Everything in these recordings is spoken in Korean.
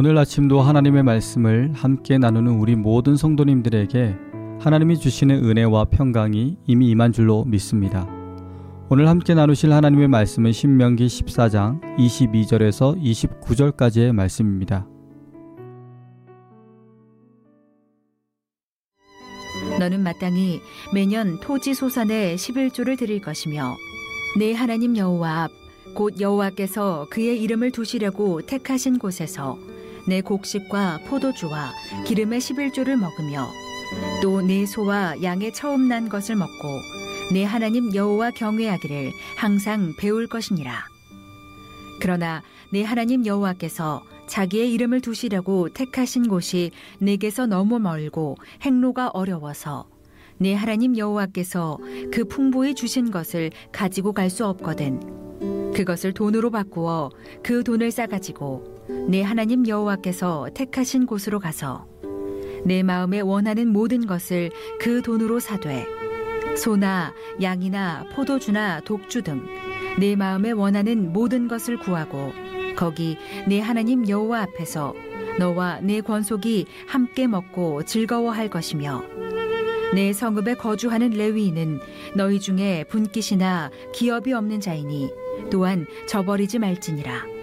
오늘 아침도 하나님의 말씀을 함께 나누는 우리 모든 성도님들에게 하나님이 주시는 은혜와 평강이 이미 임한 줄로 믿습니다. 오늘 함께 나누실 하나님의 말씀은 신명기 14장 22절에서 29절까지의 말씀입니다. 너는 마땅히 매년 토지 소산에 11조를 드릴 것이며 내 하나님 여호와 앞 곧 여호와께서 그의 이름을 두시려고 택하신 곳에서 내 곡식과 포도주와 기름의 11조를 먹으며 또 내 소와 양의 처음 난 것을 먹고 내 하나님 여호와 경외하기를 항상 배울 것이니라. 그러나 내 하나님 여호와께서 자기의 이름을 두시려고 택하신 곳이 내게서 너무 멀고 행로가 어려워서 내 하나님 여호와께서 그 풍부히 주신 것을 가지고 갈 수 없거든 그것을 돈으로 바꾸어 그 돈을 싸가지고 내 하나님 여호와께서 택하신 곳으로 가서 내 마음에 원하는 모든 것을 그 돈으로 사되 소나 양이나 포도주나 독주 등 내 마음에 원하는 모든 것을 구하고 거기 내 하나님 여호와 앞에서 너와 내 권속이 함께 먹고 즐거워할 것이며 내 성읍에 거주하는 레위인은 너희 중에 분깃이나 기업이 없는 자이니 또한 저버리지 말지니라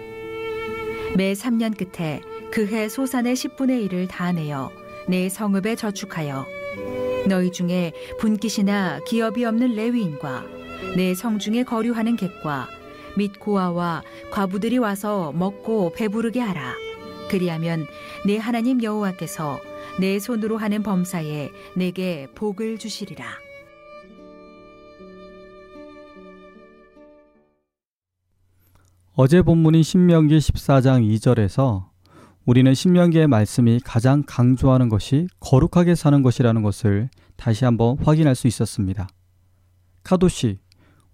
매 3년 끝에 그해 소산의 10분의 1을 다 내어 내 성읍에 저축하여 너희 중에 분깃이나 기업이 없는 레위인과 내 성중에 거류하는 객과 및 고아와 과부들이 와서 먹고 배부르게 하라. 그리하면 내 하나님 여호와께서 내 손으로 하는 범사에 내게 복을 주시리라. 어제 본문인 신명기 14장 2절에서 우리는 신명기의 말씀이 가장 강조하는 것이 거룩하게 사는 것이라는 것을 다시 한번 확인할 수 있었습니다. 카도시,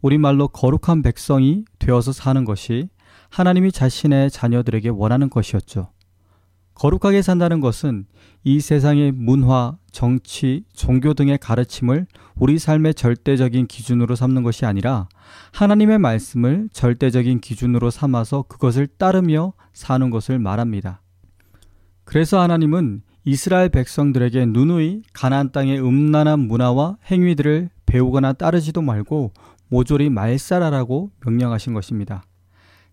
우리말로 거룩한 백성이 되어서 사는 것이 하나님이 자신의 자녀들에게 원하는 것이었죠. 거룩하게 산다는 것은 이 세상의 문화, 정치, 종교 등의 가르침을 우리 삶의 절대적인 기준으로 삼는 것이 아니라 하나님의 말씀을 절대적인 기준으로 삼아서 그것을 따르며 사는 것을 말합니다. 그래서 하나님은 이스라엘 백성들에게 누누이 가나안 땅의 음란한 문화와 행위들을 배우거나 따르지도 말고 모조리 말살하라고 명령하신 것입니다.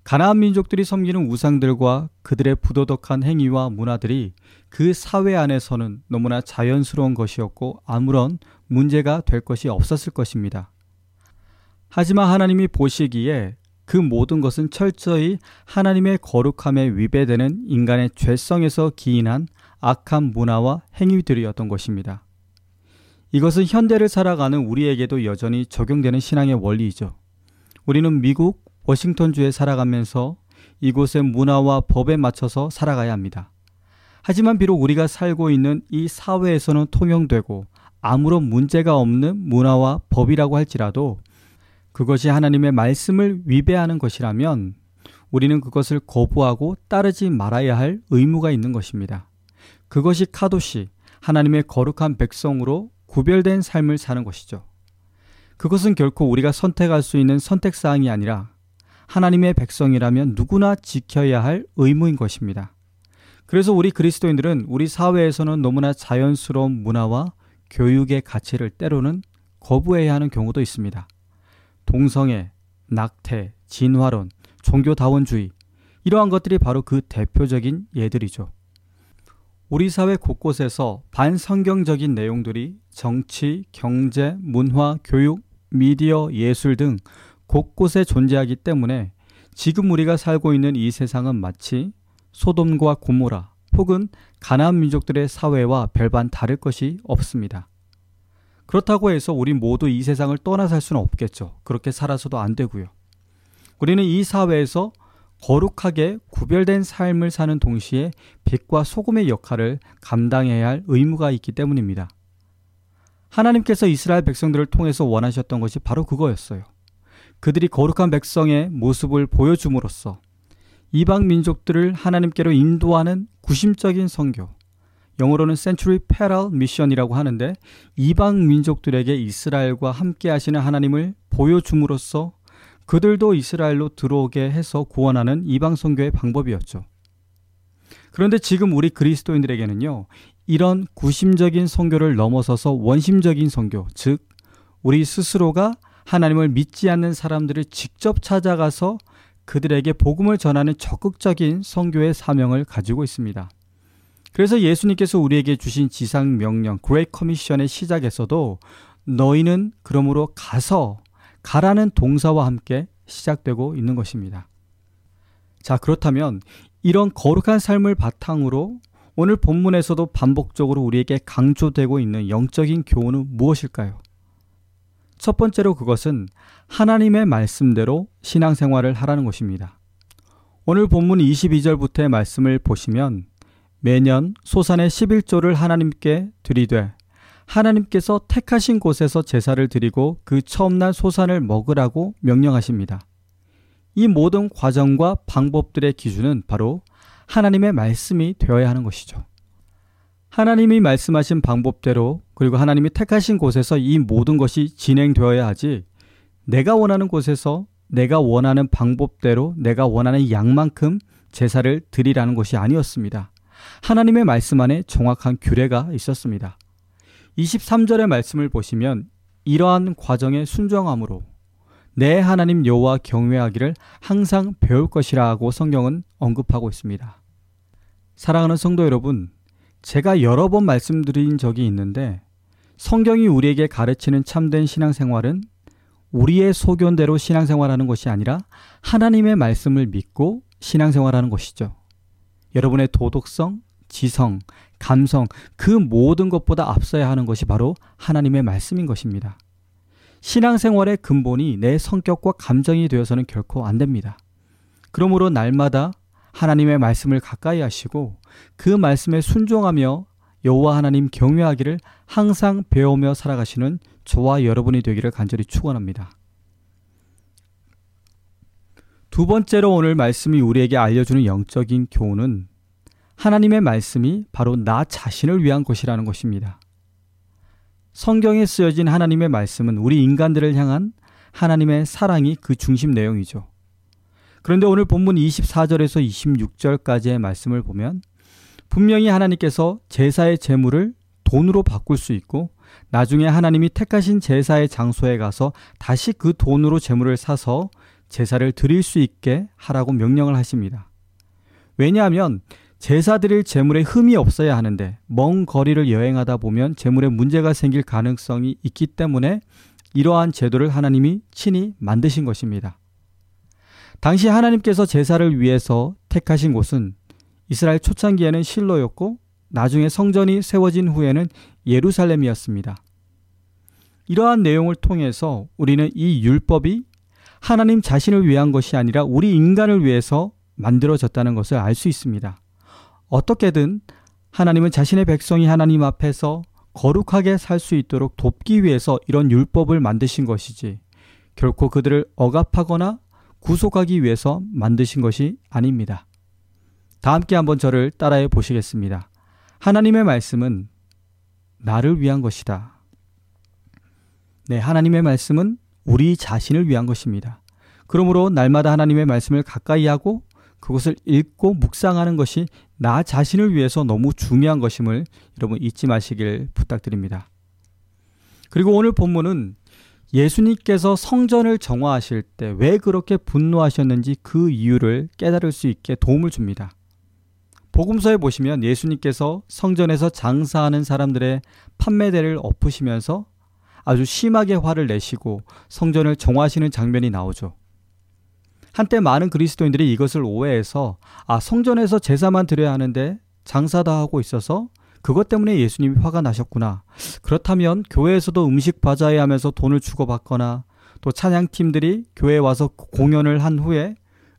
가나안 민족들이 섬기는 우상들과 그들의 부도덕한 행위와 문화들이 그 사회 안에서는 너무나 자연스러운 것이었고 아무런 문제가 될 것이 없었을 것입니다. 하지만 하나님이 보시기에 그 모든 것은 철저히 하나님의 거룩함에 위배되는 인간의 죄성에서 기인한 악한 문화와 행위들이었던 것입니다. 이것은 현대를 살아가는 우리에게도 여전히 적용되는 신앙의 원리이죠. 우리는 미국 워싱턴주에 살아가면서 이곳의 문화와 법에 맞춰서 살아가야 합니다. 하지만 비록 우리가 살고 있는 이 사회에서는 통용되고 아무런 문제가 없는 문화와 법이라고 할지라도 그것이 하나님의 말씀을 위배하는 것이라면 우리는 그것을 거부하고 따르지 말아야 할 의무가 있는 것입니다. 그것이 카도시, 하나님의 거룩한 백성으로 구별된 삶을 사는 것이죠. 그것은 결코 우리가 선택할 수 있는 선택사항이 아니라 하나님의 백성이라면 누구나 지켜야 할 의무인 것입니다. 그래서 우리 그리스도인들은 우리 사회에서는 너무나 자연스러운 문화와 교육의 가치를 때로는 거부해야 하는 경우도 있습니다. 동성애, 낙태, 진화론, 종교다원주의, 이러한 것들이 바로 그 대표적인 예들이죠. 우리 사회 곳곳에서 반성경적인 내용들이 정치, 경제, 문화, 교육, 미디어, 예술 등 곳곳에 존재하기 때문에 지금 우리가 살고 있는 이 세상은 마치 소돔과 고모라 혹은 가나안 민족들의 사회와 별반 다를 것이 없습니다. 그렇다고 해서 우리 모두 이 세상을 떠나 살 수는 없겠죠. 그렇게 살아서도 안 되고요. 우리는 이 사회에서 거룩하게 구별된 삶을 사는 동시에 빛과 소금의 역할을 감당해야 할 의무가 있기 때문입니다. 하나님께서 이스라엘 백성들을 통해서 원하셨던 것이 바로 그거였어요. 그들이 거룩한 백성의 모습을 보여줌으로써 이방 민족들을 하나님께로 인도하는 구심적인 선교, 영어로는 Century Peral Mission이라고 하는데 이방 민족들에게 이스라엘과 함께 하시는 하나님을 보여줌으로써 그들도 이스라엘로 들어오게 해서 구원하는 이방 선교의 방법이었죠. 그런데 지금 우리 그리스도인들에게는요, 이런 구심적인 선교를 넘어서서 원심적인 선교, 즉, 우리 스스로가 하나님을 믿지 않는 사람들을 직접 찾아가서 그들에게 복음을 전하는 적극적인 선교의 사명을 가지고 있습니다. 그래서 예수님께서 우리에게 주신 지상 명령, Great Commission의 시작에서도 너희는 그러므로 가서 가라는 동사와 함께 시작되고 있는 것입니다. 자, 그렇다면 이런 거룩한 삶을 바탕으로 오늘 본문에서도 반복적으로 우리에게 강조되고 있는 영적인 교훈은 무엇일까요? 첫 번째로 그것은 하나님의 말씀대로 신앙생활을 하라는 것입니다. 오늘 본문 22절부터의 말씀을 보시면 매년 소산의 11조를 하나님께 드리되 하나님께서 택하신 곳에서 제사를 드리고 그 처음 난 소산을 먹으라고 명령하십니다. 이 모든 과정과 방법들의 기준은 바로 하나님의 말씀이 되어야 하는 것이죠. 하나님이 말씀하신 방법대로 그리고 하나님이 택하신 곳에서 이 모든 것이 진행되어야 하지 내가 원하는 곳에서 내가 원하는 방법대로 내가 원하는 양만큼 제사를 드리라는 것이 아니었습니다. 하나님의 말씀 안에 정확한 규례가 있었습니다. 23절의 말씀을 보시면 이러한 과정의 순종함으로 내 하나님 여호와 경외하기를 항상 배울 것이라고 성경은 언급하고 있습니다. 사랑하는 성도 여러분, 제가 여러 번 말씀드린 적이 있는데 성경이 우리에게 가르치는 참된 신앙생활은 우리의 소견대로 신앙생활하는 것이 아니라 하나님의 말씀을 믿고 신앙생활하는 것이죠. 여러분의 도덕성, 지성, 감성, 그 모든 것보다 앞서야 하는 것이 바로 하나님의 말씀인 것입니다. 신앙생활의 근본이 내 성격과 감정이 되어서는 결코 안 됩니다. 그러므로 날마다 하나님의 말씀을 가까이 하시고 그 말씀에 순종하며 여호와 하나님 경외하기를 항상 배우며 살아가시는 저와 여러분이 되기를 간절히 축원합니다. 두 번째로 오늘 말씀이 우리에게 알려주는 영적인 교훈은 하나님의 말씀이 바로 나 자신을 위한 것이라는 것입니다. 성경에 쓰여진 하나님의 말씀은 우리 인간들을 향한 하나님의 사랑이 그 중심 내용이죠. 그런데 오늘 본문 24절에서 26절까지의 말씀을 보면 분명히 하나님께서 제사의 제물을 돈으로 바꿀 수 있고 나중에 하나님이 택하신 제사의 장소에 가서 다시 그 돈으로 제물을 사서 제사를 드릴 수 있게 하라고 명령을 하십니다. 왜냐하면 제사 드릴 재물에 흠이 없어야 하는데 먼 거리를 여행하다 보면 재물에 문제가 생길 가능성이 있기 때문에 이러한 제도를 하나님이 친히 만드신 것입니다. 당시 하나님께서 제사를 위해서 택하신 곳은 이스라엘 초창기에는 실로였고 나중에 성전이 세워진 후에는 예루살렘이었습니다. 이러한 내용을 통해서 우리는 이 율법이 하나님 자신을 위한 것이 아니라 우리 인간을 위해서 만들어졌다는 것을 알 수 있습니다. 어떻게든 하나님은 자신의 백성이 하나님 앞에서 거룩하게 살 수 있도록 돕기 위해서 이런 율법을 만드신 것이지 결코 그들을 억압하거나 구속하기 위해서 만드신 것이 아닙니다. 다 함께 한번 저를 따라해 보시겠습니다. 하나님의 말씀은 나를 위한 것이다. 네, 하나님의 말씀은 우리 자신을 위한 것입니다. 그러므로 날마다 하나님의 말씀을 가까이 하고 그것을 읽고 묵상하는 것이 나 자신을 위해서 너무 중요한 것임을 여러분 잊지 마시길 부탁드립니다. 그리고 오늘 본문은 예수님께서 성전을 정화하실 때 왜 그렇게 분노하셨는지 그 이유를 깨달을 수 있게 도움을 줍니다. 복음서에 보시면 예수님께서 성전에서 장사하는 사람들의 판매대를 엎으시면서 아주 심하게 화를 내시고 성전을 정화하시는 장면이 나오죠. 한때 많은 그리스도인들이 이것을 오해해서 아 성전에서 제사만 드려야 하는데 장사다 하고 있어서 그것 때문에 예수님이 화가 나셨구나. 그렇다면 교회에서도 음식 바자회 하면서 돈을 주고받거나 또 찬양팀들이 교회에 와서 공연을 한 후에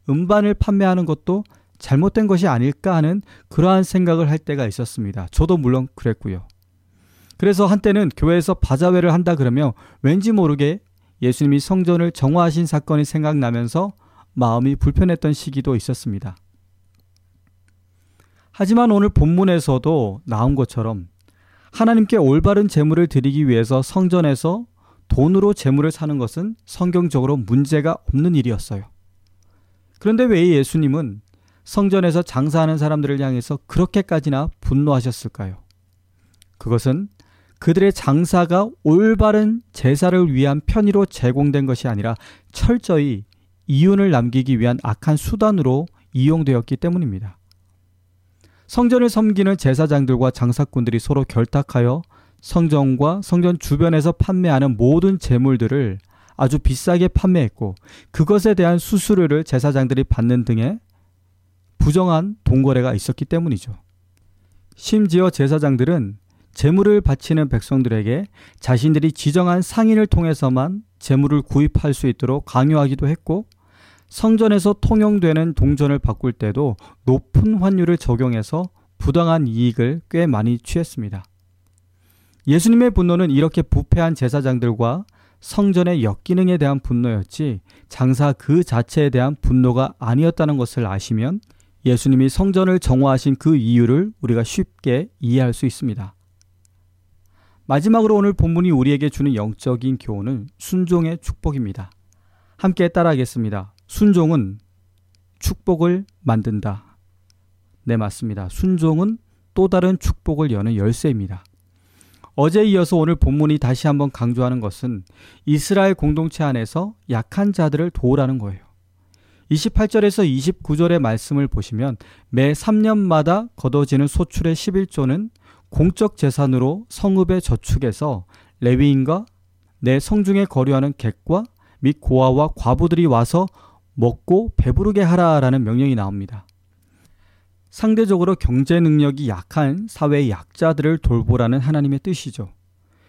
음반을 판매하는 것도 잘못된 것이 아닐까 하는 그러한 생각을 할 때가 있었습니다. 저도 물론 그랬고요. 그래서 한때는 교회에서 바자회를 한다 그러면 왠지 모르게 예수님이 성전을 정화하신 사건이 생각나면서 마음이 불편했던 시기도 있었습니다. 하지만 오늘 본문에서도 나온 것처럼 하나님께 올바른 제물을 드리기 위해서 성전에서 돈으로 제물을 사는 것은 성경적으로 문제가 없는 일이었어요. 그런데 왜 예수님은 성전에서 장사하는 사람들을 향해서 그렇게까지나 분노하셨을까요? 그것은 그들의 장사가 올바른 제사를 위한 편의로 제공된 것이 아니라 철저히 이윤을 남기기 위한 악한 수단으로 이용되었기 때문입니다. 성전을 섬기는 제사장들과 장사꾼들이 서로 결탁하여 성전과 성전 주변에서 판매하는 모든 재물들을 아주 비싸게 판매했고 그것에 대한 수수료를 제사장들이 받는 등의 부정한 동거래가 있었기 때문이죠. 심지어 제사장들은 재물을 바치는 백성들에게 자신들이 지정한 상인을 통해서만 재물을 구입할 수 있도록 강요하기도 했고 성전에서 통용되는 동전을 바꿀 때도 높은 환율을 적용해서 부당한 이익을 꽤 많이 취했습니다. 예수님의 분노는 이렇게 부패한 제사장들과 성전의 역기능에 대한 분노였지 장사 그 자체에 대한 분노가 아니었다는 것을 아시면 예수님이 성전을 정화하신 그 이유를 우리가 쉽게 이해할 수 있습니다. 마지막으로 오늘 본문이 우리에게 주는 영적인 교훈은 순종의 축복입니다. 함께 따라하겠습니다. 순종은 축복을 만든다. 네, 맞습니다. 순종은 또 다른 축복을 여는 열쇠입니다. 어제 이어서 오늘 본문이 다시 한번 강조하는 것은 이스라엘 공동체 안에서 약한 자들을 도우라는 거예요. 28절에서 29절의 말씀을 보시면 매 3년마다 거둬지는 소출의 11조는 공적 재산으로 성읍에 저축해서 레위인과 내 성중에 거류하는 객과 및 고아와 과부들이 와서 먹고 배부르게 하라라는 명령이 나옵니다. 상대적으로 경제 능력이 약한 사회의 약자들을 돌보라는 하나님의 뜻이죠.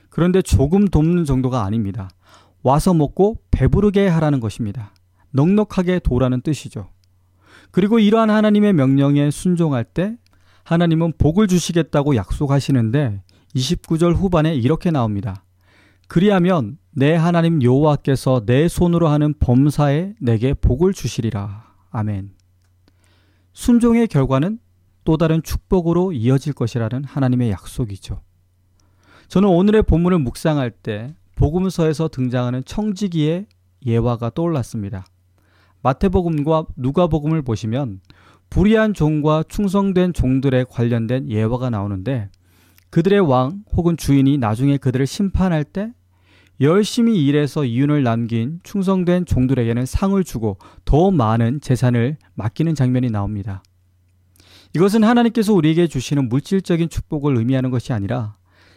그런데 조금 돕는 정도가 아닙니다. 와서 먹고 배부르게 하라는 것입니다. 넉넉하게 도라는 뜻이죠. 그리고 이러한 하나님의 명령에 순종할 때 하나님은 복을 주시겠다고 약속하시는데 29절 후반에 이렇게 나옵니다. 그리하면 내 하나님 여호와께서 내 손으로 하는 범사에 내게 복을 주시리라. 아멘. 순종의 결과는 또 다른 축복으로 이어질 것이라는 하나님의 약속이죠. 저는 오늘의 본문을 묵상할 때 복음서에서 등장하는 청지기의 예화가 떠올랐습니다. 마태복음과 누가복음을 보시면 불의한 종과 충성된 종들에 관련된 예화가 나오는데 그들의 왕 혹은 주인이 나중에 그들을 심판할 때 열심히 일해서 이윤을 남긴 충성된 종들에게는 상을 주고 더 많은 재산을 맡기는 장면이 나옵니다. 이것은 하나님께서 우리에게 주시는 물질적인 축복을 의미하는 것이 아니라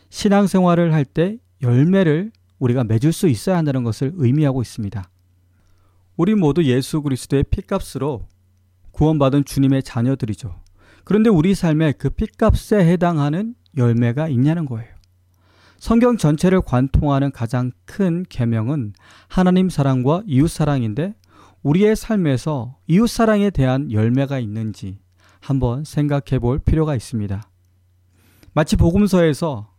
신앙생활을 할 때 열매를 우리가 맺을 수 있어야 한다는 것을 의미하고 있습니다. 우리 모두 예수 그리스도의 피값으로 구원받은 주님의 자녀들이죠. 그런데 우리 삶에 그 피값에 해당하는 열매가 있냐는 거예요. 성경 전체를 관통하는 가장 큰 계명은 하나님 사랑과 이웃 사랑인데 우리의 삶에서 이웃 사랑에 대한 열매가 있는지 한번 생각해 볼 필요가 있습니다. 마치 복음서에서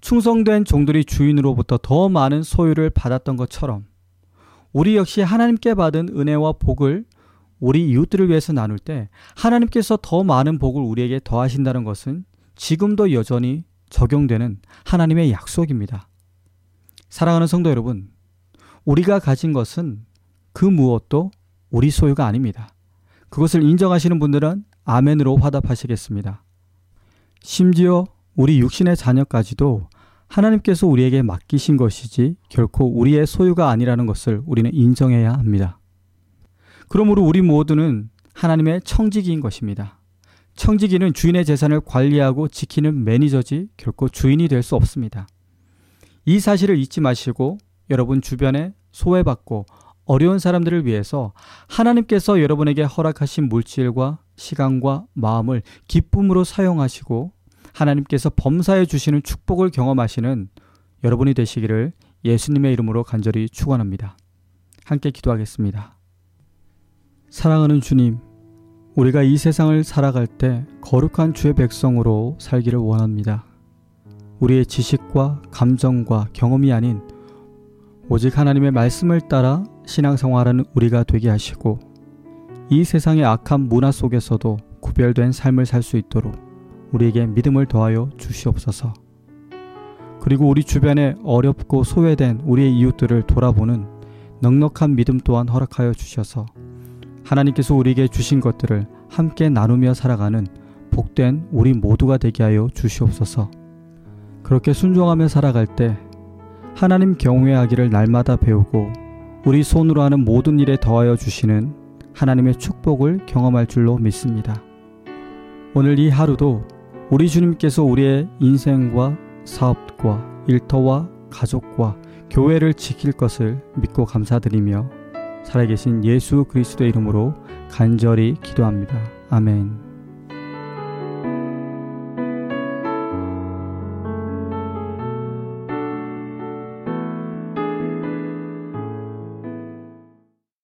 충성된 종들이 주인으로부터 더 많은 소유를 받았던 것처럼 우리 역시 하나님께 받은 은혜와 복을 우리 이웃들을 위해서 나눌 때 하나님께서 더 많은 복을 우리에게 더하신다는 것은 지금도 여전히 적용되는 하나님의 약속입니다. 사랑하는 성도 여러분, 우리가 가진 것은 그 무엇도 우리 소유가 아닙니다. 그것을 인정하시는 분들은 아멘으로 화답하시겠습니다. 심지어 우리 육신의 자녀까지도 하나님께서 우리에게 맡기신 것이지 결코 우리의 소유가 아니라는 것을 우리는 인정해야 합니다. 그러므로 우리 모두는 하나님의 청지기인 것입니다. 청지기는 주인의 재산을 관리하고 지키는 매니저지 결코 주인이 될 수 없습니다. 이 사실을 잊지 마시고 여러분 주변에 소외받고 어려운 사람들을 위해서 하나님께서 여러분에게 허락하신 물질과 시간과 마음을 기쁨으로 사용하시고 하나님께서 범사해 주시는 축복을 경험하시는 여러분이 되시기를 예수님의 이름으로 간절히 축원합니다. 함께 기도하겠습니다. 사랑하는 주님, 우리가 이 세상을 살아갈 때 거룩한 주의 백성으로 살기를 원합니다. 우리의 지식과 감정과 경험이 아닌 오직 하나님의 말씀을 따라 신앙생활하는 우리가 되게 하시고 이 세상의 악한 문화 속에서도 구별된 삶을 살 수 있도록 우리에게 믿음을 더하여 주시옵소서. 그리고 우리 주변에 어렵고 소외된 우리의 이웃들을 돌아보는 넉넉한 믿음 또한 허락하여 주셔서 하나님께서 우리에게 주신 것들을 함께 나누며 살아가는 복된 우리 모두가 되게 하여 주시옵소서. 그렇게 순종하며 살아갈 때 하나님 경외하기를 날마다 배우고 우리 손으로 하는 모든 일에 더하여 주시는 하나님의 축복을 경험할 줄로 믿습니다. 오늘 이 하루도 우리 주님께서 우리의 인생과 사업과 일터와 가족과 교회를 지킬 것을 믿고 감사드리며 살아계신 예수 그리스도의 이름으로 간절히 기도합니다. 아멘.